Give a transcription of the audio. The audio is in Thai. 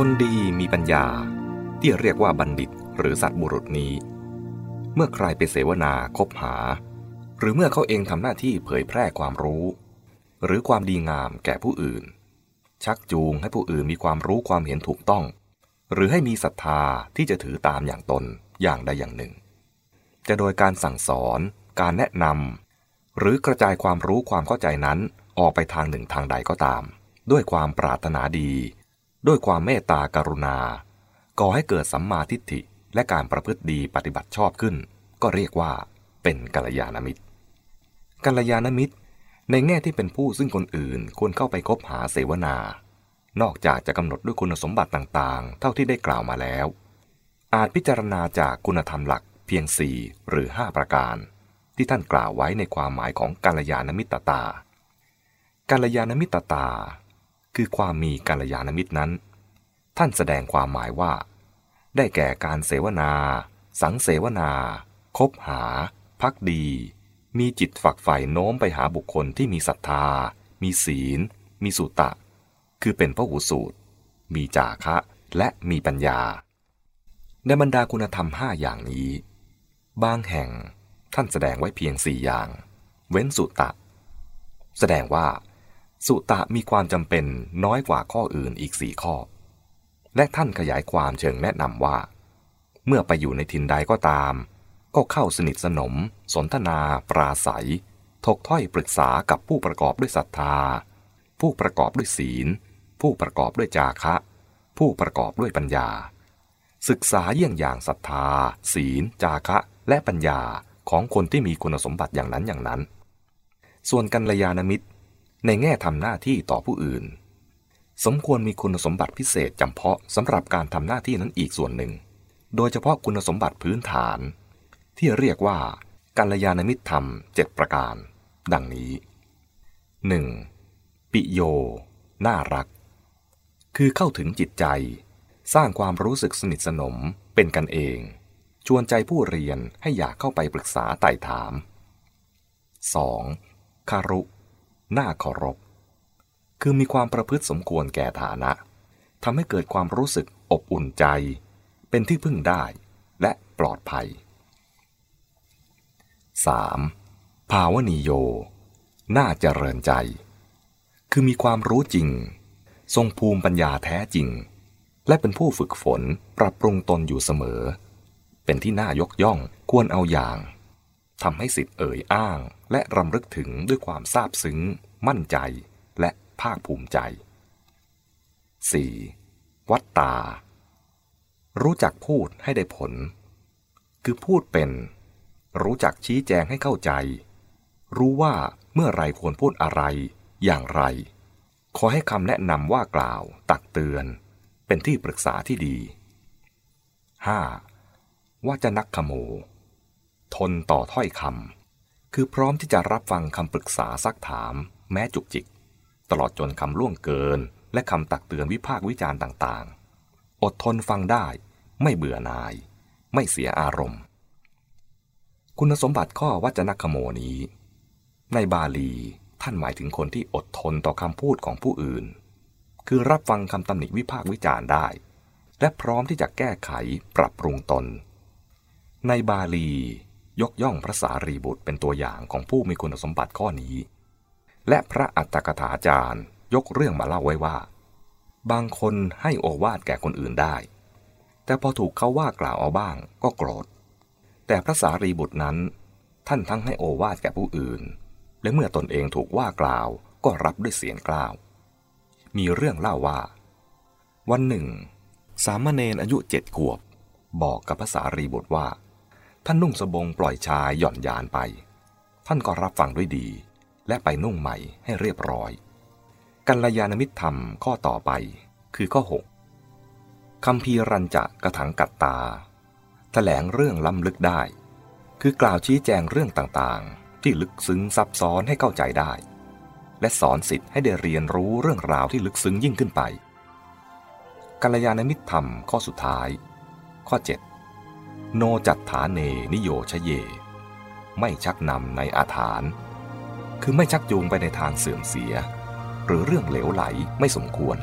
คนดีมีปัญญา ที่เรียกว่าบัณฑิตหรือสัตว์บุรุษนี้ เมื่อใครไปเสวนาคบหา หรือเมื่อเขาเองทำหน้าที่เผยแพร่ความรู้ หรือความดีงามแก่ผู้อื่น ชักจูงให้ผู้อื่นมีความรู้ความเห็นถูกต้อง หรือให้มีศรัทธาที่จะถือตามอย่างตนอย่างใดอย่างหนึ่ง จะโดยการสั่งสอน การแนะนำหรือกระจายความรู้ความเข้าใจนั้นออกไปทางหนึ่งทางใดก็ตาม ด้วยความปรารถนาดี ด้วยความเมตตากรุณา ก่อให้เกิดสัมมาทิฏฐิและการประพฤติดีปฏิบัติชอบขึ้น ก็เรียกว่าเป็นกัลยาณมิตรกัลยาณมิตร ในแง่ที่เป็นผู้ซึ่งคนอื่นควรเข้าไปคบหาเสวนา นอกจากจะกำหนดด้วยคุณสมบัติต่างๆ เท่าที่ได้กล่าวมาแล้ว อาจพิจารณาจากคุณธรรมหลักเพียงสี่หรือห้าประการ ที่ท่านกล่าวไว้ในความหมายของกัลยาณมิตรตา กัลยาณมิตรตา คือความมีกัลยาณมิตรนั้น ท่านแสดงความหมายว่า ได้แก่การเสวนา สังเสวนา คบหา พักดี มีจิตฝักใฝ่โน้มไปหาบุคคลที่มีศรัทธา มีศีล มีสุตะ คือเป็นพระหูสูตร มีจาคะและมีปัญญา ในบรรดาคุณธรรมห้าอย่างนี้ บางแห่งท่านแสดงไว้เพียงสี่อย่าง เว้นสุตะ แสดงว่า สุตะมีความจำเป็นน้อยกว่าข้ออื่นอีกสี่ข้อ และท่านขยายความเชิงแนะนำว่า เมื่อไปอยู่ในถิ่นใดก็ตาม ก็เข้าสนิทสนม สนทนา ปราศัย ถกถ้อยปรึกษากับผู้ประกอบด้วยศรัทธา ผู้ประกอบด้วยศีล ผู้ประกอบด้วยจาคะ ผู้ประกอบด้วยปัญญา ศึกษาเยี่ยงอย่างศรัทธา ศีล จาคะและปัญญาของคนที่มีคุณสมบัติอย่างนั้นอย่างนั้น ส่วนกัลยาณมิตร ในแง่ทำหน้าที่ต่อผู้อื่น สมควรมีคุณสมบัติพิเศษจำเพาะสำหรับการทำหน้าที่นั้นอีกส่วนหนึ่ง โดยเฉพาะคุณสมบัติพื้นฐาน ที่เรียกว่ากัลยาณมิตรธรรมเจ็ดประการ ดังนี้ 1. ปิโย น่ารัก คือเข้าถึงจิตใจ สร้างความรู้สึกสนิทสนมเป็นกันเอง ชวนใจผู้เรียนให้อยากเข้าไปปรึกษาไต่ถาม 2. คารุ น่าเคารพ คือมีความประพฤติสมควรแก่ฐานะทำให้เกิดความรู้สึกอบอุ่นใจ เป็นที่พึ่งได้และปลอดภัย 3. ภาวนีโย น่าเจริญใจ คือมีความรู้จริง ทรงภูมิปัญญาแท้จริง และเป็นผู้ฝึกฝนปรับปรุงตนอยู่เสมอ เป็นที่น่ายกย่องควรเอาอย่าง ทำให้สิทธิ์เอ่ยอ้าง และรำลึกถึงด้วยความซาบซึ้ง มั่นใจ และภาคภูมิใจ 4. วัตตา รู้จักพูดให้ได้ผล คือพูดเป็น รู้จักชี้แจงให้เข้าใจ รู้ว่าเมื่อไรควรพูดอะไร อย่างไร ขอให้คำแนะนำว่ากล่าว ตักเตือน เป็นที่ปรึกษาที่ดี 5. ว่าจะนักขโม ทนต่อถ้อยคำคือพร้อมที่จะรับฟังคำปรึกษาซักถาม แม้จุกจิก ตลอดจนคำล่วงเกิน และคำตักเตือนวิพากวิจารณ์ต่างๆ อดทนฟังได้ ไม่เบื่อนาย ไม่เสียอารมณ์ คุณสมบัติข้อวัจนคโมนี้ ในบาลีท่านหมายถึงคนที่อดทนต่อคำพูดของผู้อื่น คือรับฟังคำตำหนิวิพากวิจารณ์ได้ และพร้อมที่จะแก้ไขปรับปรุงตน ในบาลี ยกย่องพระสารีบุตรเป็นตัวอย่างของผู้มีคุณสมบัติข้อนี้ และพระอัตถกถาจารย์ยกเรื่องมาเล่าไว้ว่า บางคนให้โอวาทแก่คนอื่นได้ แต่พอถูกเขาว่ากล่าวเอาบ้างก็โกรธ แต่พระสารีบุตรนั้น ท่านทั้งให้โอวาทแก่ผู้อื่น และเมื่อตนเองถูกว่ากล่าวก็รับด้วยเสียงกล่าว มีเรื่องเล่าว่า วันหนึ่ง สามเณรอายุเจ็ดขวบ บอกกับพระสารีบุตรว่า ท่านนุ่งสบงปล่อยชายหย่อนยานไป ท่านก็รับฟังด้วยดี และไปนุ่งใหม่ให้เรียบร้อย กัลยาณมิตรธรรมข้อต่อไป คือข้อ 6คำพีรัญจะกระถังกัดตาถแถลงเรื่องล้ำลึกได้ คือกล่าวชี้แจงเรื่องต่างๆ ที่ลึกซึ้งซับซ้อนให้เข้าใจได้ และสอนสิทธิ์ให้ได้เรียนรู้เรื่องราวที่ลึกซึ้งยิ่งขึ้นไปกัลยาณมิตรธรรมข้อสุดท้าย ข้อ 7 โนจัตฐานเนนิโยชเย ไม่ชักนำในอาถาน คือไม่ชักจูงไปในทางเสื่อมเสีย หรือเรื่องเหลวไหลไม่สมควร